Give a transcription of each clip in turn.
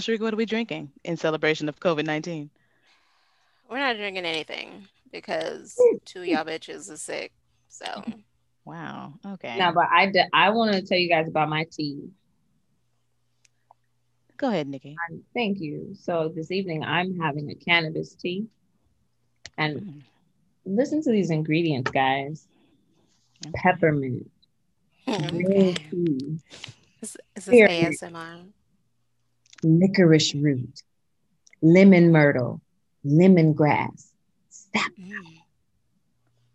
Sharika, what are we drinking in celebration of COVID 19? We're not drinking anything because two y'all bitches is sick. So Wow. Okay. No, but I d- I want to tell you guys about my tea. Go ahead, Nikki. Um, Thank you. So this evening I'm having a cannabis tea. And Mm. listen to these ingredients, guys. Peppermint, okay. tea, Is, is this Period. ASMR? Licorice root, lemon myrtle, lemongrass, sap, Mm.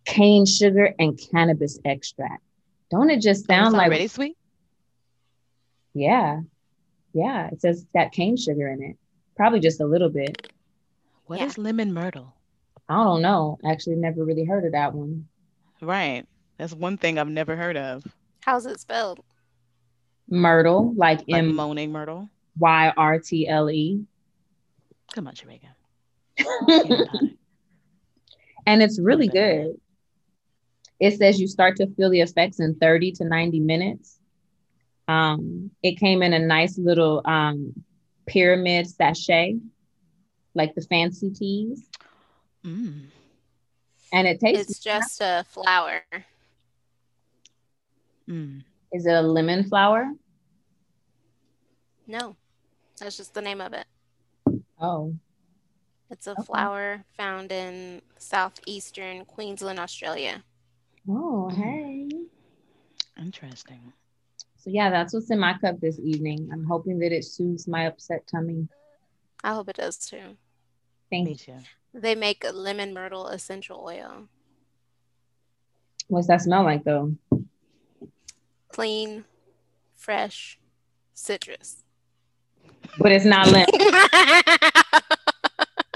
cane sugar, and cannabis extract. Don't it just sound like already sweet? Yeah. Yeah. It says it's cane sugar in it. Probably just a little bit. What is Yeah. lemon myrtle? I don't know. Actually, never really heard of that one. Right. That's one thing I've never heard of. How's it spelled? Myrtle, like Like M moaning myrtle. Y R T L E. Come on, Sharika. Get about it. And it's really good. It says you start to feel the effects in 30 to 90 minutes. Um, it came in a nice little um, pyramid sachet, like the fancy teas. Mm. And it tastes It's just a flower. Mm. is it a lemon flower? No, that's just the name of it. Oh, It's a Okay. flower found in southeastern Queensland, Australia. oh, Mm. hey. Interesting. So yeah, that's what's in my cup this evening. I'm hoping that it soothes my upset tummy. I hope it does too. Thank Me you. too. They make lemon myrtle essential oil. What's that smell like though? Clean, fresh, citrus. But it's not lemon.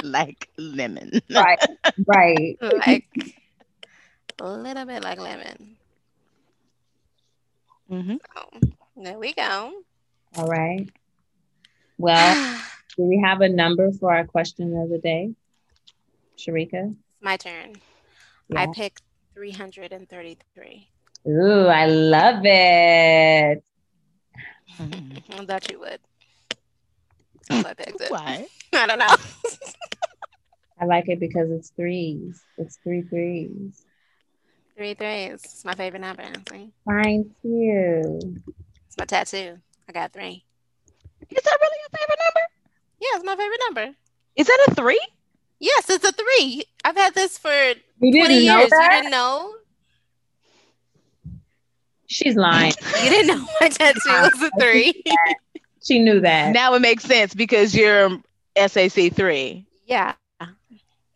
Like lemon. right. Right. like a little bit like lemon. hmm So, there we go. All right. Well, do we have a number for our question of the day? Sharika? It's my turn. Yeah. I picked 333. Ooh, I love it. I thought you would. So I picked it. Why? I don't know. I like it because it's threes. It's three threes. Three threes. It's my favorite number. See? Mine too. It's my tattoo. I got three. Is that really your favorite number? Yeah, it's my favorite number. Is that a three? Yes, it's a three. I've had this for 20 You didn't years. know You didn't know? She's lying. You didn't know my tattoo was a three? She knew that. Now it makes sense because you're SAC three. yeah.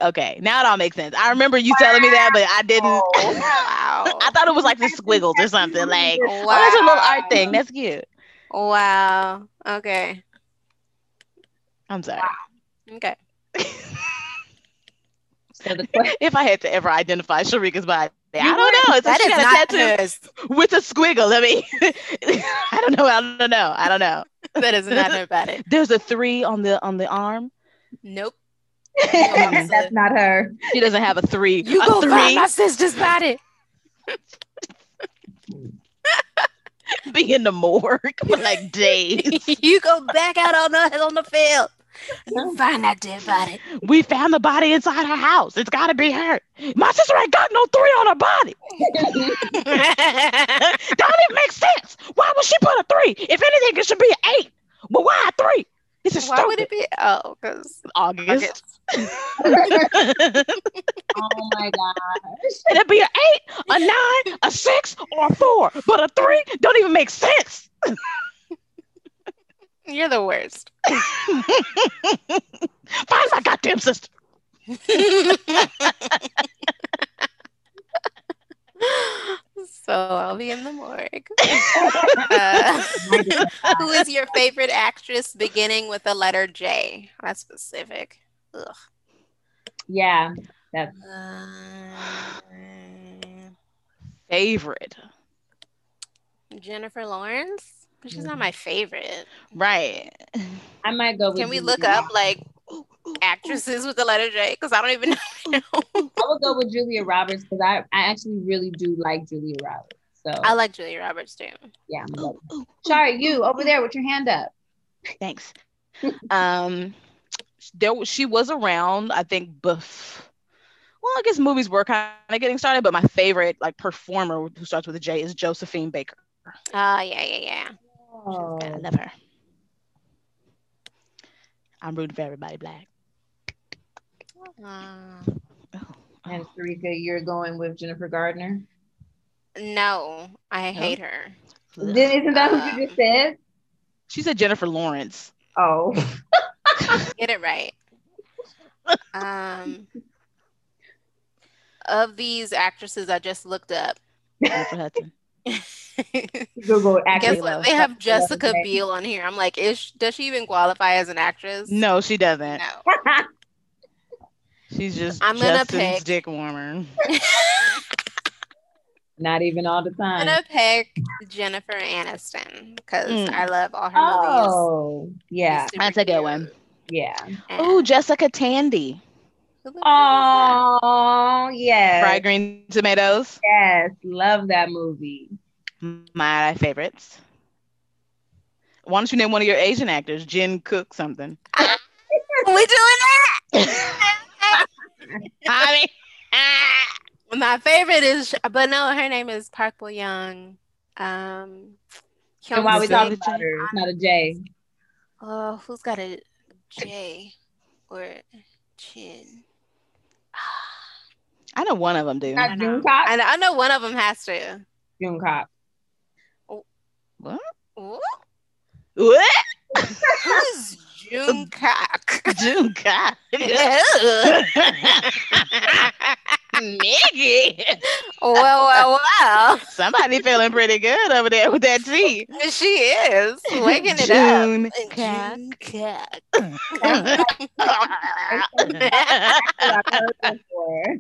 Okay, now it all makes sense. I remember you telling me that, but I didn't. Wow. I thought it was like the squiggles or something. Like, oh, that's a little art thing. That's cute. Wow. Okay. I'm sorry. Okay. So the question, If I had to ever identify Sharika's body, I don't know. It's That she is a not tattoo hers. with a squiggle. I mean, I don't know. I don't know. I don't know. That is not her body. There's a three on the on the arm. Nope. that's not her. She doesn't have a three. You a go three. find my sister's body. be in the morgue for like days. you go back out on the on the field. You find that dead body. we found the body inside her house. It's got to be her. My sister ain't got no three on her body. Don't even make sense. Why would she put a three? If anything, it should be an eight. But why a three? This is Why stupid. would it be? Oh, because August. Oh my gosh. It'd be an eight, a nine, a six, or a four. But a three don't even make sense. you're the worst. Find my goddamn sister. So I'll be in the morgue. Uh, who is your favorite actress beginning with the letter J? That's specific. Ugh. Yeah, that's Uh, Favorite. Jennifer Lawrence? But She's not my favorite. Right. I might go with Can we Julia look up like actresses with the letter J? Because I don't even know. I would go with Julia Roberts because I, I actually really do like Julia Roberts. So I like Julia Roberts too. yeah, I'm gonna go. Sorry, you over there with your hand up. Thanks. um, there she was around. I think buff. Well, I guess movies were kind of getting started, but my favorite like performer who starts with a J is Josephine Baker. Oh yeah, yeah, yeah. Oh, I love her. I'm rooting for everybody black. Uh, and Sarika, you're going with Jennifer Gardner. no, I hate her. Then isn't that what you just said? She said Jennifer Lawrence. Oh, Get it right. Um, of these actresses I just looked up, Jennifer Hudson. Google guess what? They have Jessica Biel on here. I'm like, is does she even qualify as an actress? No, she doesn't. No. She's just I'm gonna Justin's pick- dick warmer. Not even all the time. I'm gonna pick Jennifer Aniston because Mm. I love all her movies. Oh, yeah, She's That's a good one. yeah. Oh, Jessica Tandy. Oh, yes, Fried green tomatoes. yes. Love that movie. My favorites. Why don't you name one of your Asian actors? Jin Cook something. we doing that? I mean, My favorite is, but no, her name is Park Bo Young. Um, And why we Is talking about her? It's not a J. Oh, who's got a J or Chin? I know one of them do. Not I know. June Cop. I know, I know one of them has to. June Cop. What? Ooh, What? Who's June Cock? June Cock. Nigga. well, well, well. Somebody feeling pretty good over there with that tea. She is waking it June up. Cock. June Cock. I've heard that before.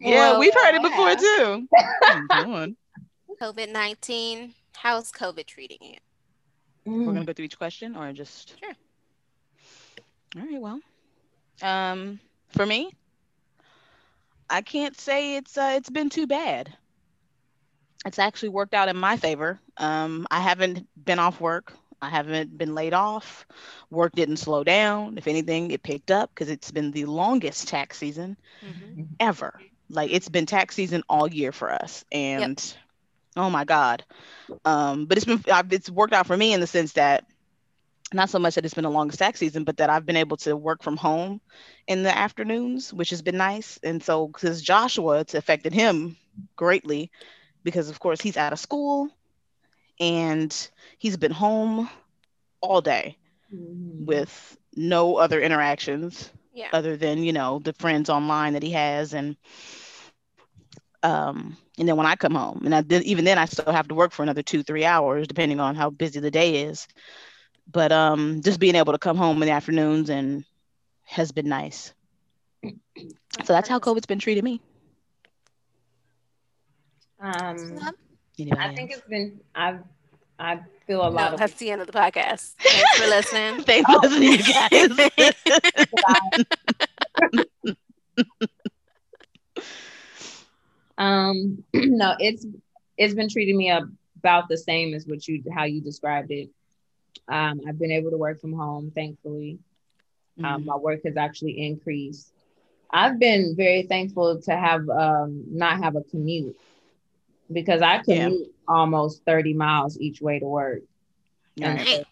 yeah, Well, we've heard it before too. COVID 19. How's COVID treating you? We're Mm. gonna go through each question or just Sure. All right, well. Um for me, I can't say it's uh, it's been too bad. It's actually worked out in my favor. Um I haven't been off work. I haven't been laid off. Work didn't slow down. If anything, it picked up because it's been the longest tax season Mhm. ever. Like it's been tax season all year for us, and oh my god. Um, but it's been I've- it's worked out for me in the sense that not so much that it's been a long tax season, but that I've been able to work from home in the afternoons, which has been nice. And so, because Joshua, it's affected him greatly because, of course, he's out of school and he's been home all day Mhm. with no other interactions Yeah. other than you know the friends online that he has and um and then when i come home and i did even then i still have to work for another two three hours depending on how busy the day is but um just being able to come home in the afternoons and has been nice so that's how covid's been treating me Um, Anybody I think it's been. I've. I feel a lot No, of. that's the end of the podcast. Thanks for listening. thanks for listening you guys Um, no, it's it's been treating me about the same as what you how you described it. Um, I've been able to work from home, thankfully. Um, Mhm. my work has actually increased. I've been very thankful to have um, not have a commute because I Yeah. commute almost 30 miles each way to work. Right.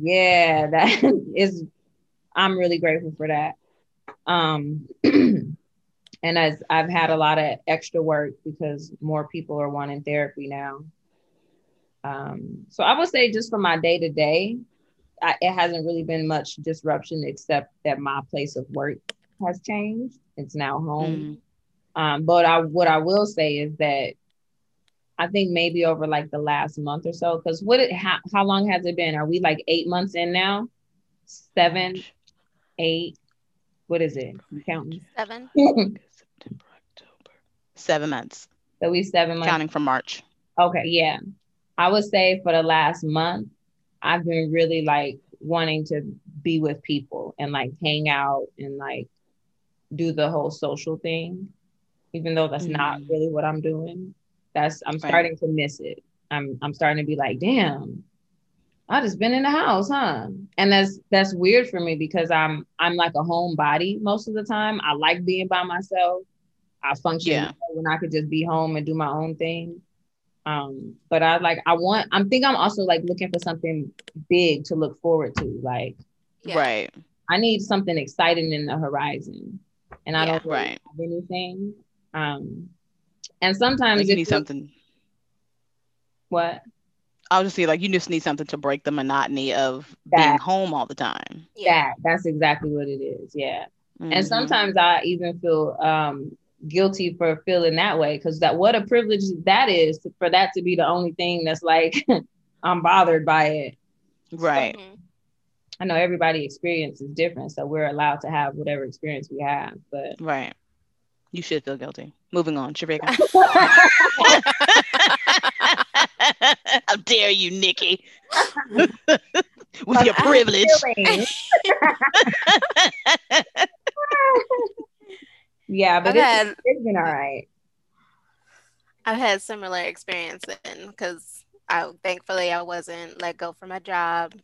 yeah, that is I'm really grateful for that. Um and as I've had a lot of extra work because more people are wanting therapy now. Um, so I would say just for my day to day, it hasn't really been much disruption except that my place of work has changed. It's now home. Mhm. Um, but I what I will say is that I think maybe over like the last month or so. Because what? It, how how long has it been? Are we like eight months in now? Seven, eight. What is it? You counting? Seven. Seven months, So we seven months. counting from March. Okay, yeah. I would say for the last month, I've been really like wanting to be with people and like hang out and like do the whole social thing, even though that's not Mm. really what I'm doing. That's I'm Right. starting to miss it. I'm I'm starting to be like, damn, I just been in the house, huh? And that's that's weird for me because I'm I'm like a homebody most of the time. I like being by myself. I function Yeah. when I could just be home and do my own thing. Um, but I like I want I'm think I'm also like looking for something big to look forward to. Like Yeah. Right. I need something exciting in the horizon. And I Yeah. don't Right. have anything. Um and sometimes Like you need something. what I'll just say like you just need something to break the monotony of That. being home all the time. Yeah. that that's exactly what it is. Yeah. And Mhm. sometimes I even feel um, guilty for feeling that way because that what a privilege that is for that to be the only thing that's like I'm bothered by it. right. Mhm. I know everybody experience is different, so we're allowed to have whatever experience we have. But Right. You should feel guilty. Moving on, Sharika. How dare you, Nikki? With your privilege. Yeah, but I've it's, had it's been all right. I've had similar experience then because I thankfully I wasn't let go from my job.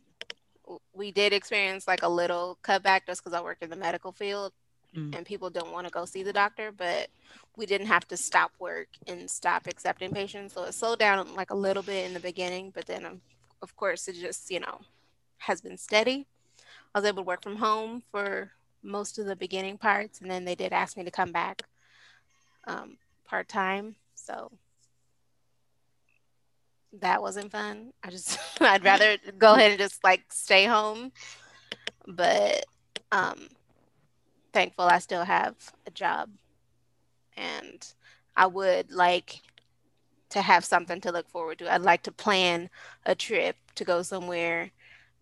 We did experience like a little cutback just because I work in the medical field Mm. and people don't want to go see the doctor, but we didn't have to stop work and stop accepting patients. So it slowed down like a little bit in the beginning, but then um, of course it just, you know, has been steady. I was able to work from home for most of the beginning parts and then they did ask me to come back um, part time. So that wasn't fun. I just I'd rather go ahead and just like stay home. But um thankful I still have a job. And I would like to have something to look forward to. I'd like to plan a trip to go somewhere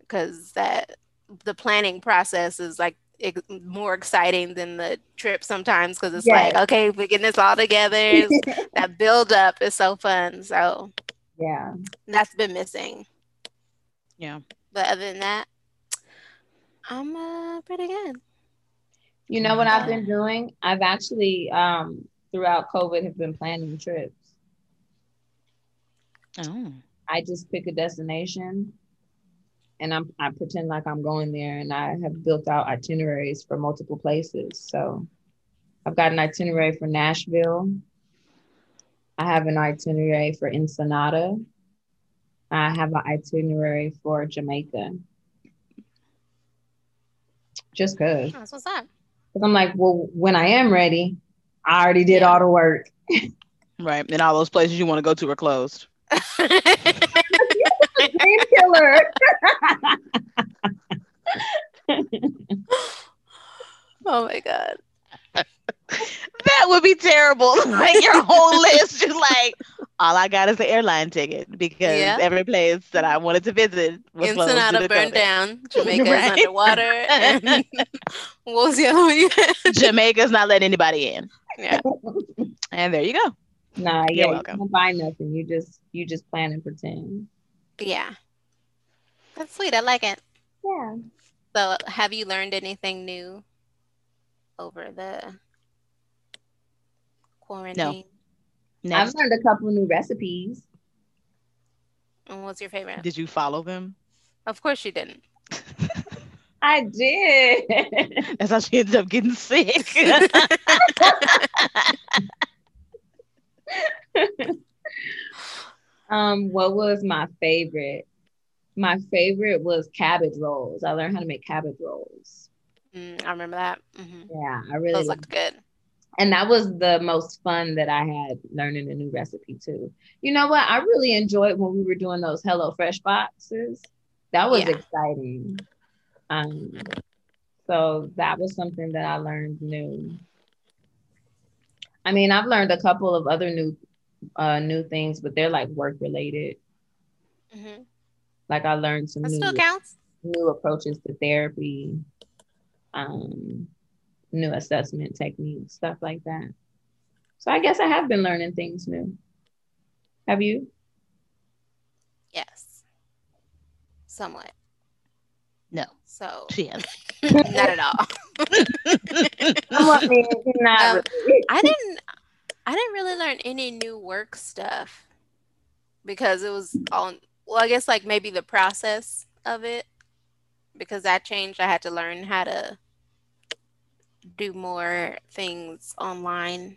because that the planning process is like ex- more exciting than the trip sometimes because it's like okay we're getting this all together that build up is so fun so yeah. that's been missing Yeah. but other than that i'm uh, pretty good You know what I've been doing? I've actually um throughout COVID have been planning trips. Oh. I just pick a destination and I'm I pretend like I'm going there and I have built out itineraries for multiple places. So I've got an itinerary for Nashville. I have an itinerary for Ensenada. I have an itinerary for Jamaica. Just cause. that's what's up Cause I'm like, well, when I am ready, I already did all the work. Right. And all those places you want to go to are closed. Dream oh my god That would be terrible. like your whole list, just like all I got is the airline ticket because Yeah. every place that I wanted to visit was closed due ensenada burned COVID. down jamaica Right. is underwater and what was the other one you had? Jamaica's not letting anybody in, yeah and there you go. Nah, You're yeah, you welcome. don't buy nothing. You just you just plan and pretend. yeah that's sweet i like it Yeah. So, have you learned anything new over the quarantine? Next, I've learned a couple new recipes. And what's your favorite? did you follow them? Of course, you didn't. I did. That's how she ended up getting sick. um, what was my favorite? My favorite was cabbage rolls. I learned how to make cabbage rolls. Mm, I remember that. hmm Yeah, I really Those looked good. and that was the most fun that I had learning a new recipe too. You know what? I really enjoyed when we were doing those Hello Fresh boxes. That was Yeah. exciting. Um, so that was something that I learned new. I mean, I've learned a couple of other new uh, new things, but they're like work related. Mhm. Like I learned some That new, still counts. new approaches to therapy, um, new assessment techniques, stuff like that. So I guess I have been learning things new. Have you? Yes. Somewhat. No, So she has. not at all. Somewhat means not Um. I didn't I didn't really learn any new work stuff because it was on well, I guess like maybe the process of it because that changed. I had to learn how to do more things online.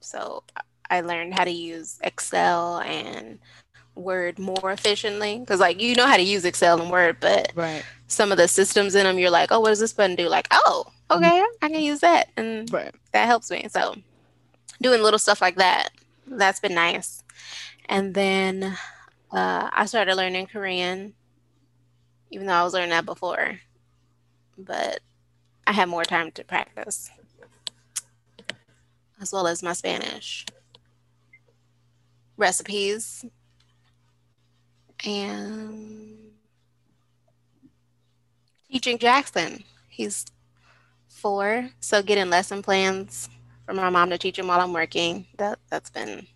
So I learned how to use Excel and Word more efficiently because like you know how to use Excel and Word, but Right. some of the systems in them you're like, oh, what does this button do? Like, oh, okay, I can use that, and Right. that helps me. So doing little stuff like that, that's been nice. And then uh, I started learning Korean, even though I was learning that before, but I have more time to practice, as well as my Spanish recipes and teaching Jackson. He's four, so getting lesson plans for my mom to teach him while I'm working. That that's been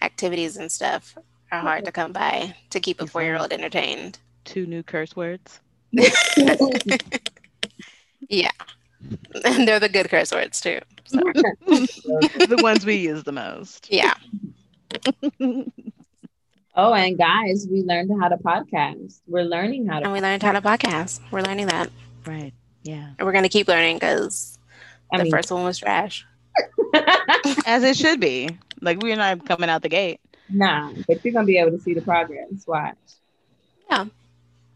activities and stuff are hard to come by to keep a four year old entertained. Two new curse words. Yeah. And they're the good curse words too. So, the ones we use the most. yeah. Oh, and guys, we learned how to podcast. We're learning how to. And we learned how to podcast. We're learning that. right. Yeah. And we're gonna keep learning because the mean, first one was trash. As it should be. Like we're not coming out the gate. nah, but you're gonna be able to see the progress. Watch.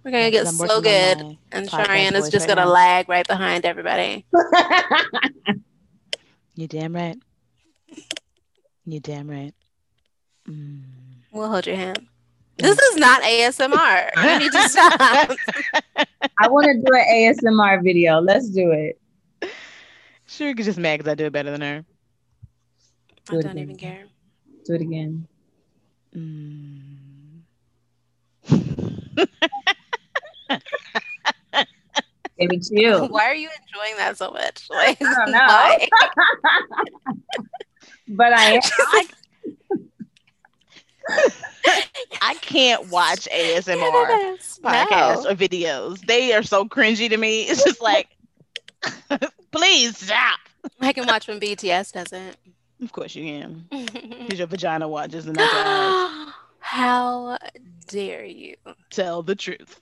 We're gonna Yeah, get 'cause I'm so good. my And podcast Sharian is just right gonna now. lag right behind everybody. You damn right. You damn right. Mm. We'll hold your hand. This is not ASMR. You need to stop. I want to do an ASMR video. Let's do it. Sure, you could just mad because I do it better than her. I don't even care. Do it again. Mm. Baby, chill. Why are you enjoying that so much? Like, I don't know. but I I can't watch ASMR podcasts No. or videos. They are so cringy to me. It's just like, please stop. I can watch when BTS does it. Of course you can. Because your vagina watches and not your. How dare you? Tell the truth.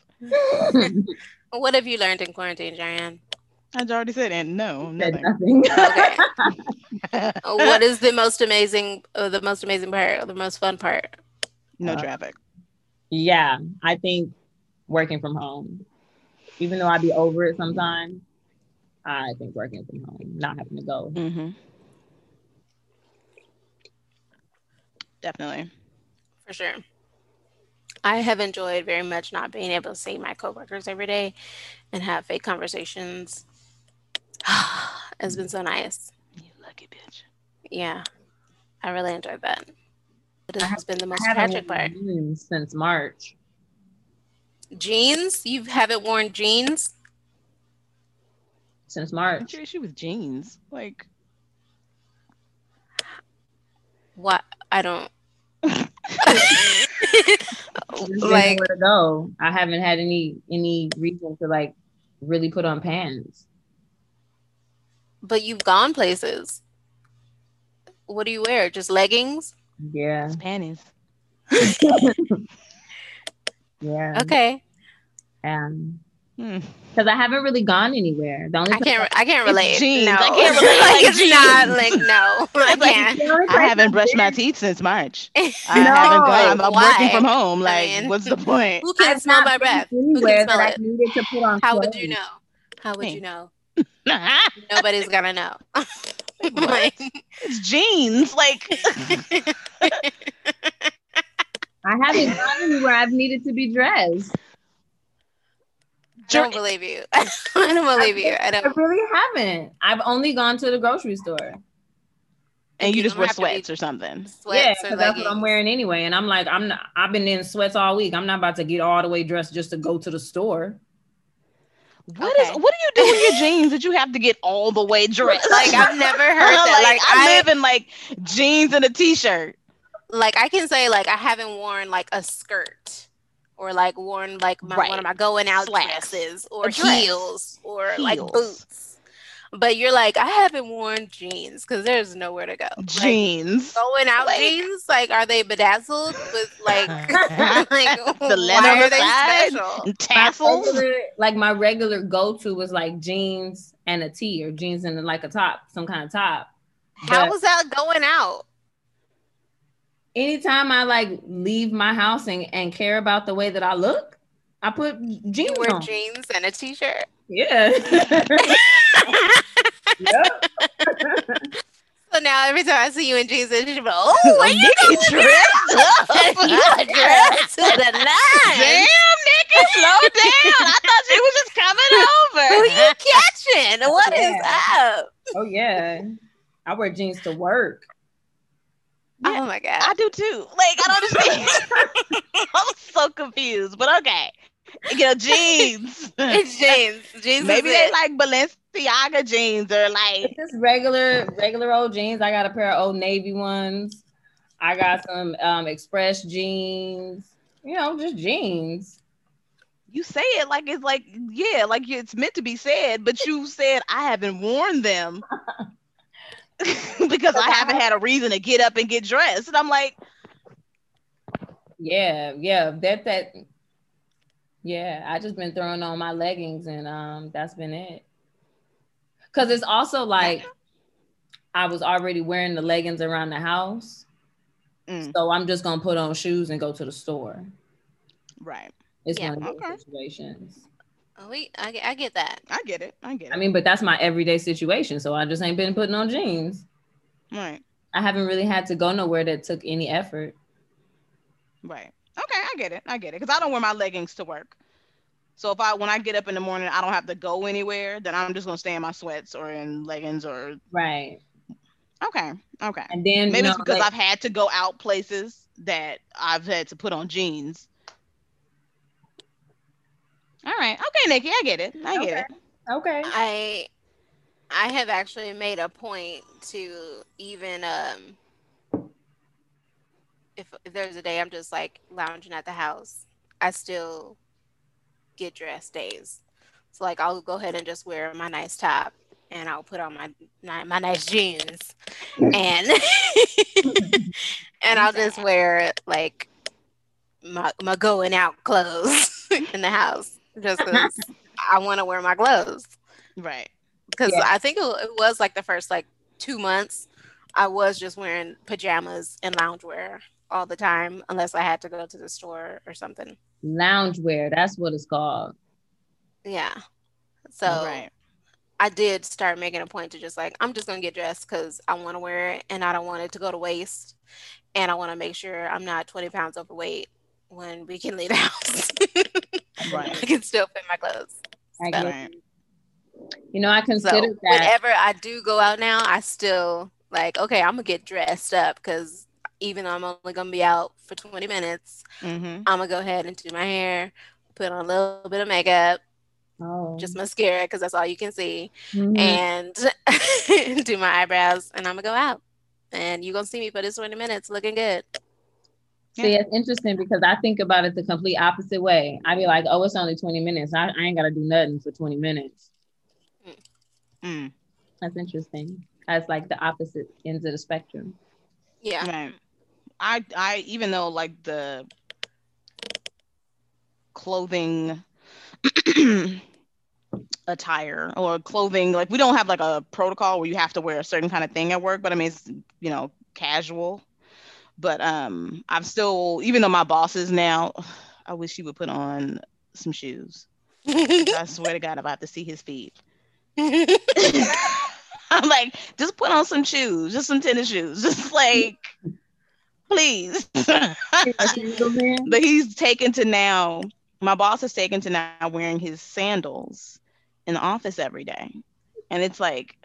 What have you learned in quarantine, Jarian? I already said, and no, nothing. nothing. Okay. what is the most amazing, uh, the most amazing part, the most fun part? no Uh, traffic. yeah, I think working from home, even though I'd be over it sometimes, I think working from home, not having to go. Mm-hmm. Definitely. For sure. I have enjoyed very much not being able to see my coworkers every day and have fake conversations. it's been so nice. You lucky bitch. Yeah, I really enjoyed that. It I has been the most I tragic part. jeans since March. Jeans? You haven't worn jeans? Since March. What's March. your issue with jeans? Like, What? I don't. Just didn't know like, where to go. I haven't had any any reason to like really put on pants. but you've gone places. What do you wear? Just leggings? Yeah, it's panties. yeah. Okay. Um, Hmm. because I haven't really gone anywhere. The only I can't. I can't relate. jeans. No, I can't relate. like Like it's not like no. I like- can't. I haven't brushed my teeth since March. I No. haven't gone. I'm, I'm working from home. I Like, mean- what's the point? Who can I've smell my breath? Who can smell that I it? needed to put on. How would you know? How would Me. you know? Nobody's gonna know. Like- it's jeans. Like, I haven't gone anywhere. I've needed to be dressed. I don't believe you. I don't believe you. I I don't. really haven't. I've only gone to the grocery store. And you You just don't wear have to be sweats or something. Sweats yeah, Sweats because that's what I'm wearing anyway. And I'm like, I'm not. I've been in sweats all week. I'm not about to get all the way dressed just to go to the store. What is? Okay. What do you do with your jeans that you have to get all the way dressed? Like I've never heard that. like, Like, I, I, live in like jeans and a t-shirt. like I can say like I haven't worn like a skirt or like worn like my, Right. one of my going out Slacks. dresses or A dress. heels or like boots. But you're like I haven't worn jeans because there's nowhere to go. Like, Jeans. going out Like- jeans like are they bedazzled with like like The leather why on are they side. special? and tassels. Regular- like my regular go-to was like jeans and a tee or jeans and like a top, some kind of top. How But was that going out? Anytime I like leave my house and, and care about the way that I look, I put You jeans wear on. jeans and a t-shirt. Yeah. Yep. So now every time I see you in jeans, it's just like, oh, where you Nikki dressed up. you are dressed to the nines. Damn, Nikki, slow down. I thought she was just coming over. Who over. you catching? What is Yeah. up? Oh yeah. I wear jeans to work. Yeah. Oh my god. I do too. Like, I don't understand. I'm so confused, but okay. You know, jeans. it's jeans. Jeans. Maybe they it. like Balenciaga jeans or like It's just regular, regular old jeans. I got a pair of old navy ones. I got some um express jeans. You know, just jeans. you say it like it's like yeah, like it's meant to be said, but you said I haven't worn them because I haven't had a reason to get up and get dressed, and I'm like, Yeah, yeah. That that yeah, I just been throwing on my leggings and um that's been it. Cause it's also like I was already wearing the leggings around the house. Mm. So I'm just gonna put on shoes and go to the store. right. It's Yeah, one of those okay. situations. Oh, we, I, get- I get that. I get it. I get it. I mean, but that's my everyday situation. So I just ain't been putting on jeans. right. I haven't really had to go nowhere that took any effort. Right. Okay, I get it. I get it. Because I don't wear my leggings to work. So if I when I get up in the morning, I don't have to go anywhere, then I'm just gonna stay in my sweats or in leggings or Right. okay. Okay. And then Maybe you it's because like- I've had to go out places that I've had to put on jeans. All right. Okay, Nikki, I get it. I get it. okay. I I have actually made a point to even um if, if there's a day I'm just like lounging at the house, I still get dressed days. So like I'll go ahead and just wear my nice top and I'll put on my my, my nice jeans and and I'll just wear like my my going out clothes in the house just 'cause I want to wear my gloves. Right. because Yeah. I think it, it was like the first like two months I was just wearing pajamas and loungewear all the time unless I had to go to the store or something. Loungewear, that's what it's called. Yeah. So right. I did start making a point to just like I'm just gonna get dressed because I want to wear it and I don't want it to go to waste, and I want to make sure I'm not 20 pounds overweight when we can leave the house. Right. I can still fit my clothes. I So- get. You know, I So consider that. whenever I do go out now, I still like okay, I'm gonna get dressed up because even though I'm only gonna be out for 20 minutes, Mm-hmm. I'm gonna go ahead and do my hair, put on a little bit of makeup, Oh. just mascara because that's all you can see, Mhm. and do my eyebrows, and I'm gonna go out. And you're gonna see me for this 20 minutes looking good. See, it's interesting because I think about it the complete opposite way. I'd be like, oh, it's only 20 minutes. I, I ain't got to do nothing for 20 minutes. Mm. That's interesting. That's like the opposite ends of the spectrum. Yeah. Right. I I even though like the clothing attire or clothing like we don't have like a protocol where you have to wear a certain kind of thing at work but i mean it's you know casual but um i'm still even though my boss is now i wish he would put on some shoes. I swear to god if i have to see his feet. I'm like just put on some shoes just some tennis shoes just like please. But he's taken to now my boss has taken to now wearing his sandals in the office every day. And it's like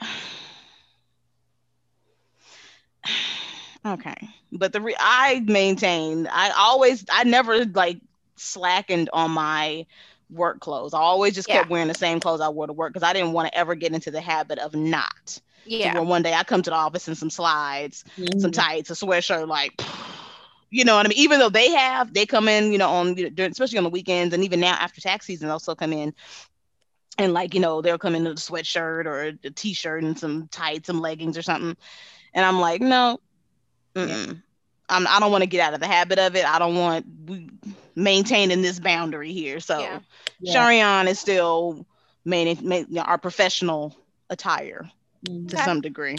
Okay, but the re- I maintain I always I never like slackened on my work clothes. I always just kept wearing the same clothes I wore to work because I didn't want to ever get into the habit of not. Yeah. where one day I come to the office in some slides, some Mhm. tights, a sweatshirt, like you know what I mean. Even though they have, they come in, you know, on you know, during, especially on the weekends, and even now after tax season, they'll still come in. And like you know, they'll come in with a sweatshirt or a t-shirt and some tights, some leggings or something. And I'm like, no, mm-mm. I'm, I don't want to get out of the habit of it. I don't want we maintaining this boundary here. So Yeah. Yeah. Sharion is still main, main you know, our professional attire to some degree.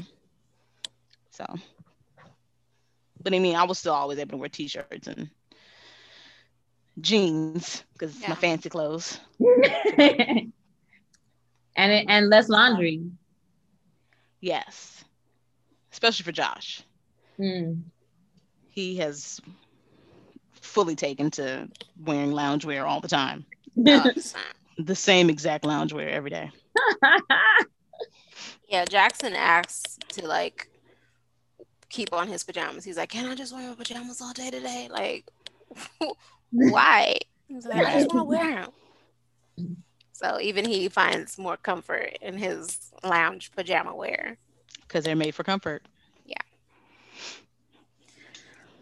So, but I mean, I was still always able to wear t-shirts and jeans because it's Yeah. my fancy clothes. and and less laundry. Yes, especially for Josh. Mm. He has fully taken to wearing loungewear all the time. Uh, The same exact loungewear every day. yeah. Jackson asks to like keep on his pajamas. He's like, "Can I just wear my pajamas all day today?" Like, why? He's like, I just want to wear them. So even he finds more comfort in his lounge pajama wear. Because they're made for comfort.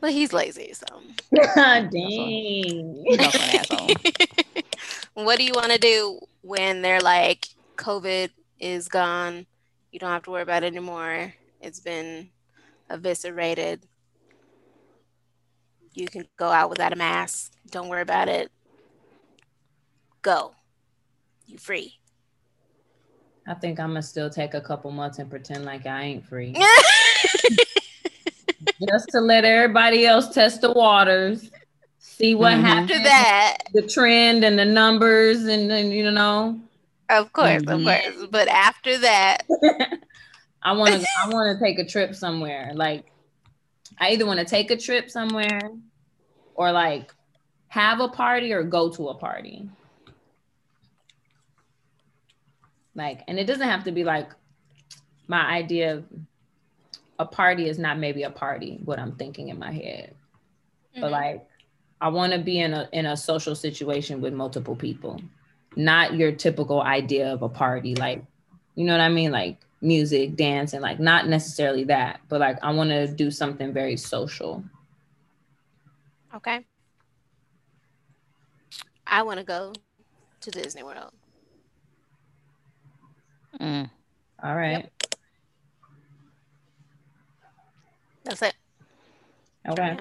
But he's lazy, so. Dang. He's also an asshole. what do you want to do when they're like, COVID is gone? You don't have to worry about it anymore. It's been eviscerated. You can go out without a mask. Don't worry about it. Go. You free. I think I'm gonna still take a couple months and pretend like I ain't free, just to let everybody else test the waters, see what Mhm. happens. After that, the trend and the numbers, and then you know, of course, Mhm. of course. But after that, I want to I want to take a trip somewhere. Like I either want to take a trip somewhere or like have a party or go to a party. Like and it doesn't have to be like my idea of a party is not maybe a party what I'm thinking in my head. But Mhm. like I want to be in a in a social situation with multiple people. Not your typical idea of a party like you know what I mean like music, dance and like not necessarily that, but like I want to do something very social. okay. I want to go to Disney World. Mm. All right. That's it. Okay.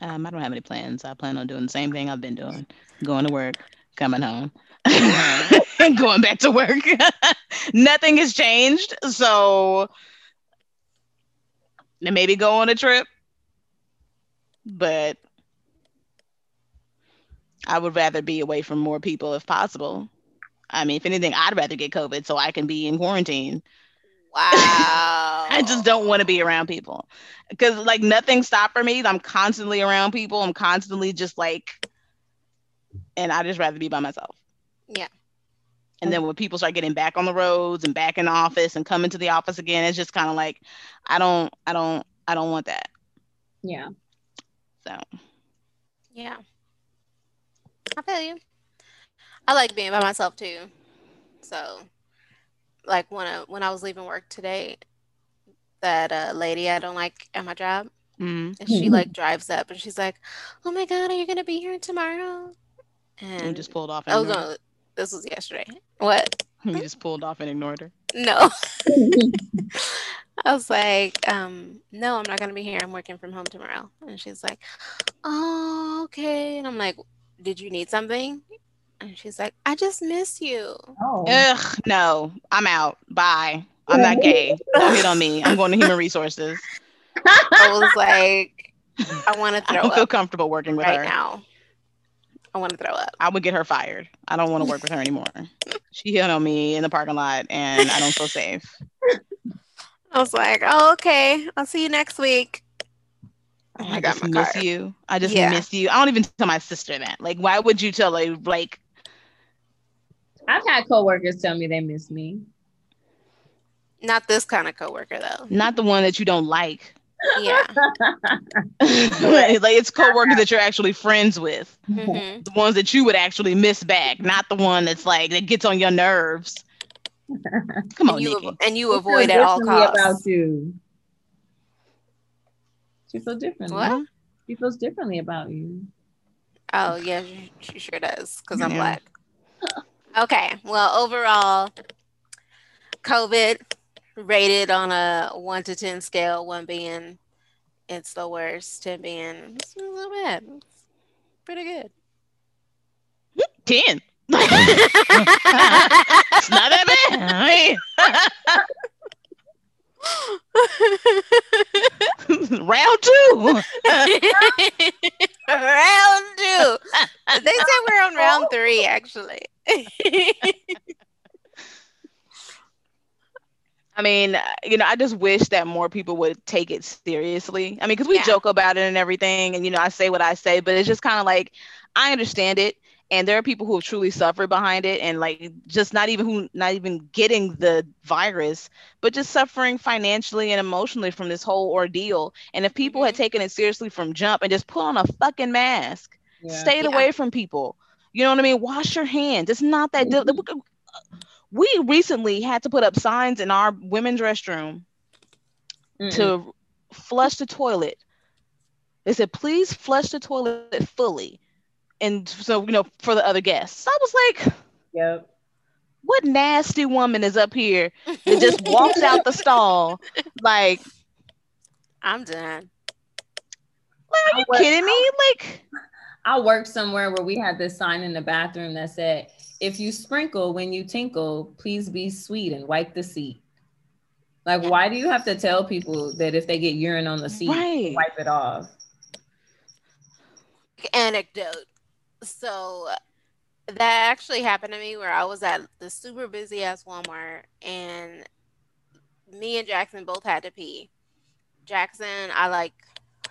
Um, I don't have any plans. I plan on doing the same thing I've been doing going to work, coming home, and going back to work. Nothing has changed. So maybe go on a trip. But I would rather be away from more people if possible. I mean, if anything, I'd rather get COVID so I can be in quarantine. Wow. I just don't want to be around people because like nothing stopped for me. I'm constantly around people. I'm constantly just like, and I just rather be by myself. Yeah. And then when people start getting back on the roads and back in the office and coming to the office again, it's just kind of like, I don't, I don't, I don't want that. Yeah. So Yeah. I feel you. I like being by myself too. So, like when I, when I was leaving work today, that uh, lady I don't like at my job, mm, and she like drives up and she's like, "Oh my god, are you gonna be here tomorrow?" And you And just pulled off. And oh no, this was yesterday. What? You just pulled off and ignored her. No. I was like, um, no, I'm not gonna be here. I'm working from home tomorrow. And she's like, oh, okay. And I'm like, did you need something? And she's like, I just miss you. Oh. Ugh, no, I'm out. Bye. I'm not gay. Don't hit on me. I'm going to human resources. I was like, I want to I throw don't feel comfortable working with right her. now. I want to throw up. I would get her fired. I don't want to work with her anymore. She hit on me in the parking lot, and I don't feel safe. I was like, oh, okay. I'll see you next week. Oh I my just miss car. you. I just Yeah. miss you. I don't even tell my sister that. Like, why would you tell a Like, I've had coworkers tell me they miss me. Not this kind of coworker though. not the one that you don't like. Yeah. like it's coworkers that you're actually friends with, hmm the ones that you would actually miss back, not the one that's like that gets on your nerves. Come on, And you Nikki. avo- and you She avoid feels at all differently costs. about you. She feels differently. What? She feels differently about you. Oh yeah, she, she sure does because I'm Yeah. black. Okay, well overall, COVID rated on a one to ten scale, one being it's the worst, ten being it's not so bad. It's pretty good. Ten. it's not that bad. I mean, round two. round two. They said we're on round three, actually. I mean, you know, I just wish that more people would take it seriously. I mean, because we Yeah. joke about it and everything, and you know, I say what I say, but it's just kind of like I understand it, and there are people who have truly suffered behind it, and like just not even who not even getting the virus, but just suffering financially and emotionally from this whole ordeal. And if people had Mhm. taken it seriously from jump and just put on a fucking mask, Yeah. stayed Yeah. away from people, you know what I mean? Wash your hands. It's not that. di- we recently had to put up signs in our women's restroom Mm-mm. to flush the toilet. They said, please flush the toilet fully. And so, you know, for the other guests. I was like, Yep. what nasty woman is up here that just walks out the stall? Like, I'm done. Like, are you kidding me? Like, I worked somewhere where we had this sign in the bathroom that said, if you sprinkle when you tinkle, please be sweet and wipe the seat. Like, why do you have to tell people that if they get urine on the seat, Right. wipe it off? Anecdote. So that actually happened to me where I was at the super busy ass Walmart and me and Jackson both had to pee. Jackson, I like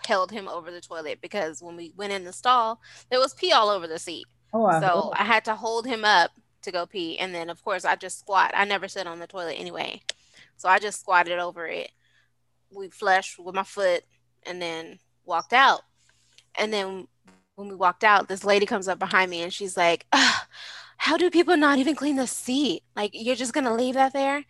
held him over the toilet because when we went in the stall, there was pee all over the seat. Oh, I- So I had to hold him up to go pee. And then, of course, I just squat. I never sit on the toilet anyway. So I just squatted over it. We flushed with my foot and then walked out. And then when we walked out, this lady comes up behind me and she's like, How do people not even clean the seat? Like, you're just going to leave that there?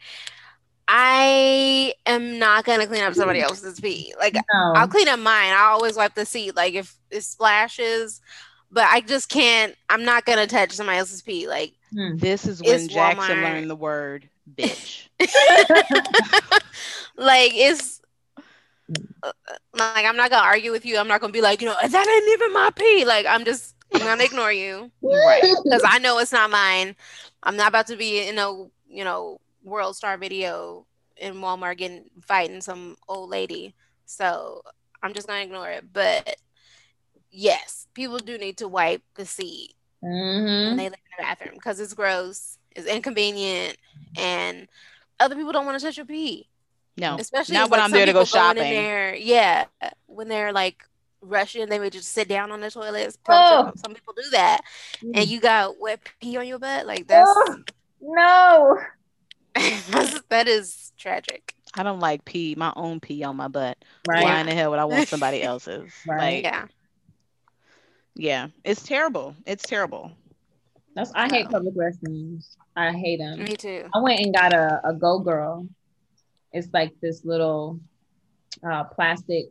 I am not going to clean up somebody else's pee. Like, no. I'll clean up mine. I always wipe the seat. Like if it splashes, but I just can't. I'm not gonna touch somebody else's pee. Like, Hmm. this is when It's Jackson Walmart. learned the word bitch. like it's like I'm not gonna argue with you. I'm not gonna be like, you know, that ain't even my pee. Like I'm just I'm gonna ignore you right. because I know it's not mine. I'm not about to be in a you know WorldStar video in Walmart getting fighting some old lady. So I'm just gonna ignore it. But yes, people do need to wipe the seat Mhm. when they live in the bathroom because it's gross, it's inconvenient, and other people don't want to touch your pee. No. Especially Not like, when I'm some there to go people going in shopping. there- yeah, when they're like rushing, they would just sit down on the toilets. Oh. Some, some people do that, and mm. you got wet pee on your butt. Like that's Oh, no. that is tragic. I don't like pee, my own pee on my butt. Right. Why in the hell would I want somebody else's? Right. Like, Yeah, yeah, it's terrible. It's terrible. That's I hate public restrooms. I hate them. me too. I went and got a, a Go Girl. It's like this little uh, plastic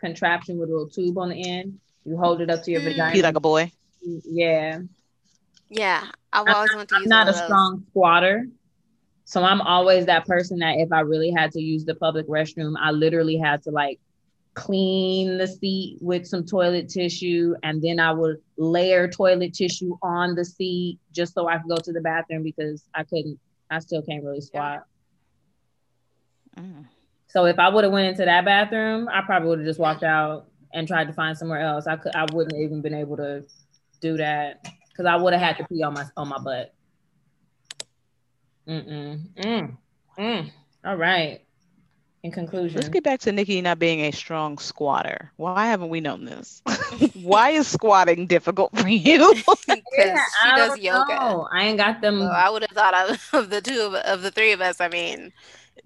contraption with a little tube on the end. You hold it up to your Mm. vagina. Pee like a boy. yeah. Yeah, I've I'm always wanted to use I'm not a those. strong squatter. So I'm always that person that if I really had to use the public restroom, I literally had to like clean the seat with some toilet tissue and then I would layer toilet tissue on the seat just so I could go to the bathroom because I couldn't I still can't really squat. So if I would have went into that bathroom, I probably would have just walked out and tried to find somewhere else. I could I wouldn't even been able to do that because I would have had to pee on my on my butt. Mm-mm. Mm. Mm. All right. In conclusion, Let's get back to Nikki not being a strong squatter. Why haven't we known this? Why is squatting difficult for you? because Yeah, she I does yoga. know. I ain't got them. Well, I would have thought of, of the two of, of the three of us. I mean,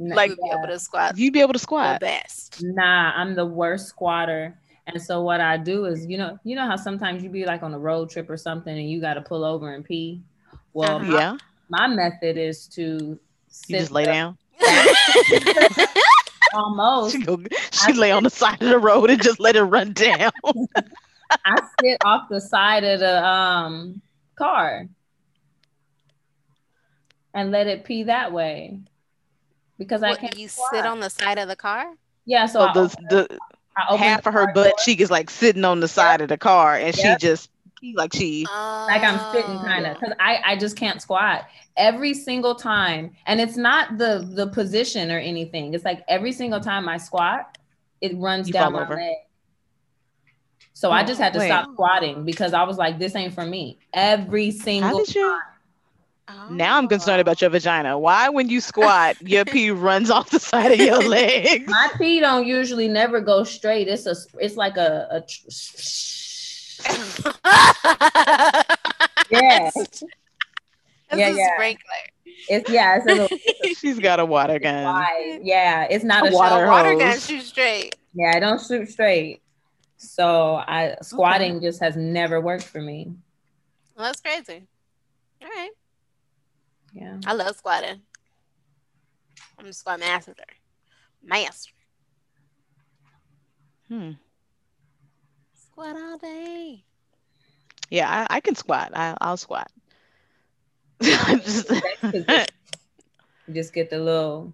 N- Like- would be able to squat You'd be able to the squat. best. Nah, I'm the worst squatter. And so what I do is, you know, you know how sometimes you be like on a road trip or something and you got to pull over and pee. Well, Uh-huh. my, Yeah. my method is to You sit just lay there down. Almost. She go. She lay on the side of the road and just let it run down. I sit off the side of the um car and let it pee that way because I can't. you squat. sit on the side of the car? Yeah, so, So I the open- the I open half the of her butt door, cheek is like sitting on the side of the car, and Yep. she just like she. like I'm sitting ah, kind Oh. of because I I just can't squat every single time, and it's not the the position or anything. It's like every single time I squat, it runs You down my over. leg. So I just had to wait. stop squatting because I was like, this ain't for me. Every single did you? Oh. Now I'm concerned about your vagina. Why, when you squat, your pee runs off the side of your legs? My pee don't usually never go straight. It's a it's like a, a tr- yeah. It's Yeah, yeah. sprinkler. It's yeah, it's a little She's got a water gun. wide. Yeah, it's not A a water water. water gun shoot straight. Yeah, I don't shoot straight. So I squatting just has never worked for me. Well, that's crazy. All right. Yeah. I love squatting. I'm a squat master. Master. Hmm. Squat all day. Yeah, I, I can squat. I, I'll squat. Just- You just get the little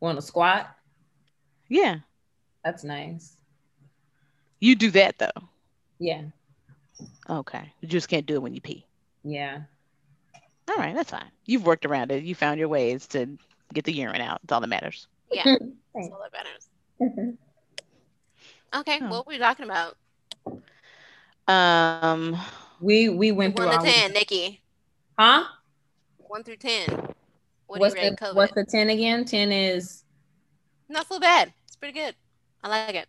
want to squat. yeah, That's nice. you do that though. Yeah. Okay, you just can't do it when you pee. Yeah. All right, that's fine. You've worked around it. You found your ways to get the urine out. It's all that matters. Yeah. That's all that matters. Okay, Oh. what were we talking about? Um, we we went through One to our ten, Nikki. Huh? One through ten. What what's do you rate the COVID? what's the 10 again? 10 is Not so bad. It's pretty good. I like it.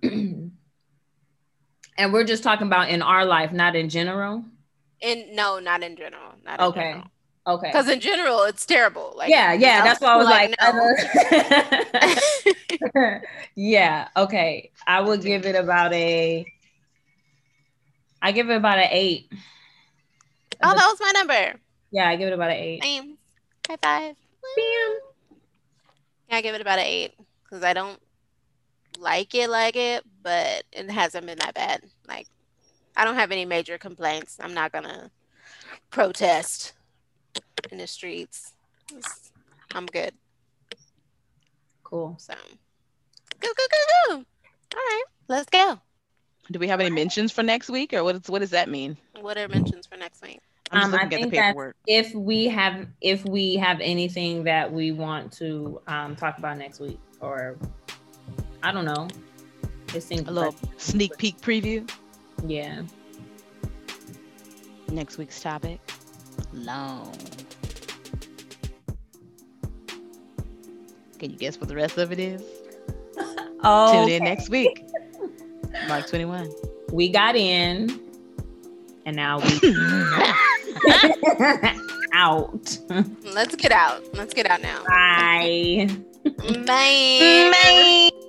and we're just talking about in our life, not in general. In no, not in general. Not in Okay. general. Okay. Because in general, it's terrible. Like yeah, yeah, that's why I was like, no. yeah, okay. I would give it about a I give it about an eight. oh, that was my number. Yeah, I give it about an eight. Same. High five. Bam. Yeah, I give it about an eight because I don't like it like it, but it hasn't been that bad. Like, I don't have any major complaints. I'm not gonna protest in the streets. It's- I'm good. Cool. So, go go go go. All right, let's go. Do we have any mentions for next week, or what? Is, what does that mean? What are mentions for next week? I'm just Um, I looking at think the that- If we have if we have anything that we want to um talk about next week or I don't know. It seems A little like- sneak peek preview. yeah. Next week's topic. Long. Can you guess what the rest of it is? Oh Tune in next week. Mark 21. we got in and now we out. Let's get out. Let's get out now. Bye. Bye. It's